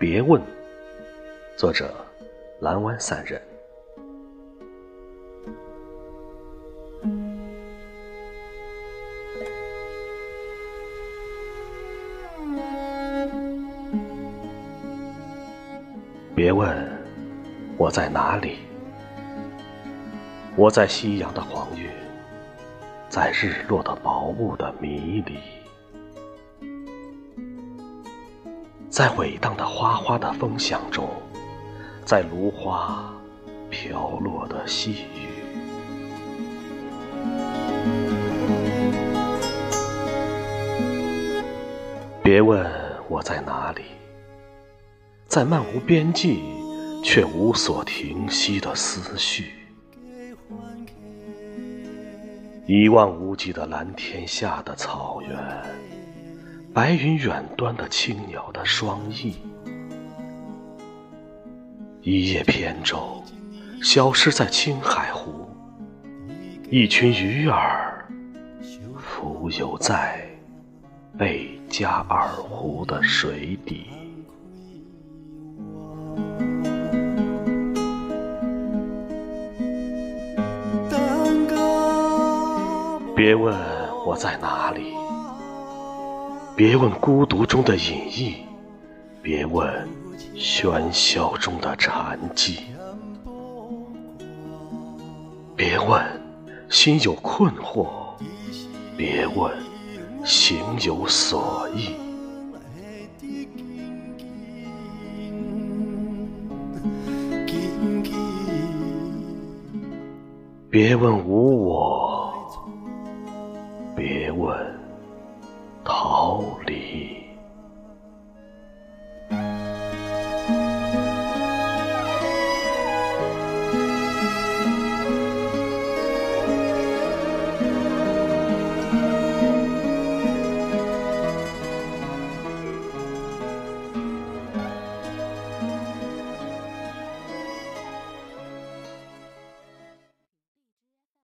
别问，作者蓝湾散人。别问我在哪里，我在夕阳的黄晕，在日落的薄雾的迷离。在伟荡的花花的风响中，在芦花飘落的细雨。别问我在哪里，在漫无边际却无所停息的思绪。一望无际的蓝天下的草原。白云远端的青鸟的双翼，一叶扁舟，消失在青海湖。一群鱼儿，浮游在贝加尔湖的水底。别问我在哪里。别问孤独中的隐逸，别问喧嚣中的禅寂，别问心有困惑，别问行有所依，别问无我，别问。逃离。